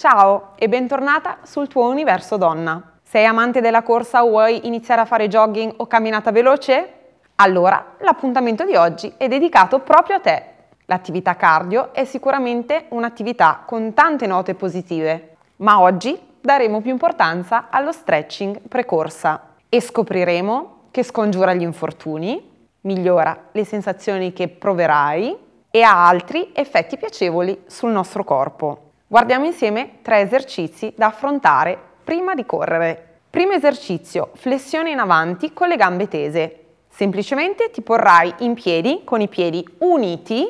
Ciao e bentornata sul tuo universo donna. Sei amante della corsa o vuoi iniziare a fare jogging o camminata veloce? Allora l'appuntamento di oggi è dedicato proprio a te. L'attività cardio è sicuramente un'attività con tante note positive, ma oggi daremo più importanza allo stretching precorsa e scopriremo che scongiura gli infortuni, migliora le sensazioni che proverai e ha altri effetti piacevoli sul nostro corpo. Guardiamo insieme tre esercizi da affrontare prima di correre. Primo esercizio, flessione in avanti con le gambe tese. Semplicemente ti porrai in piedi con i piedi uniti,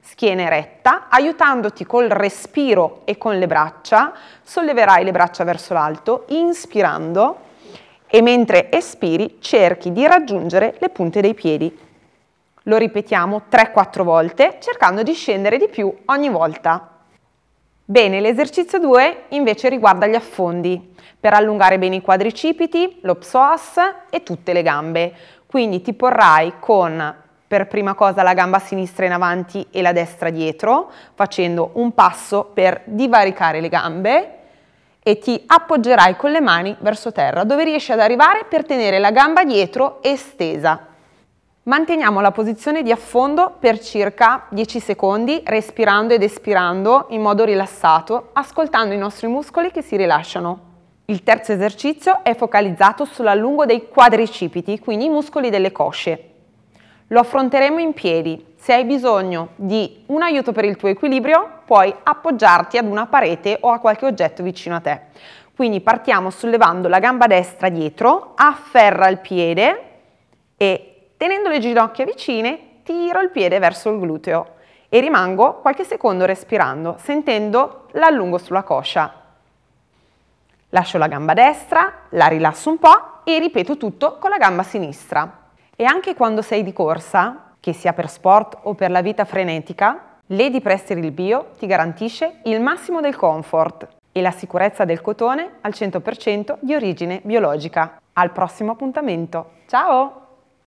schiena eretta, aiutandoti col respiro e con le braccia, solleverai le braccia verso l'alto, inspirando e mentre espiri cerchi di raggiungere le punte dei piedi. Lo ripetiamo 3-4 volte cercando di scendere di più ogni volta. Bene, l'esercizio 2 invece riguarda gli affondi, per allungare bene i quadricipiti, lo psoas e tutte le gambe. Quindi ti porrai con per prima cosa la gamba sinistra in avanti e la destra dietro, facendo un passo per divaricare le gambe e ti appoggerai con le mani verso terra, dove riesci ad arrivare per tenere la gamba dietro estesa. Manteniamo la posizione di affondo per circa 10 secondi, respirando ed espirando in modo rilassato, ascoltando i nostri muscoli che si rilasciano. Il terzo esercizio è focalizzato sull'allungo dei quadricipiti, quindi i muscoli delle cosce. Lo affronteremo in piedi. Se hai bisogno di un aiuto per il tuo equilibrio, puoi appoggiarti ad una parete o a qualche oggetto vicino a te. Quindi partiamo sollevando la gamba destra dietro, afferra il piede e Tenendo le ginocchia vicine, tiro il piede verso il gluteo e rimango qualche secondo respirando, sentendo l'allungo sulla coscia. Lascio la gamba destra, la rilasso un po' e ripeto tutto con la gamba sinistra. E anche quando sei di corsa, che sia per sport o per la vita frenetica, Lady Presteril Bio ti garantisce il massimo del comfort e la sicurezza del cotone al 100% di origine biologica. Al prossimo appuntamento. Ciao!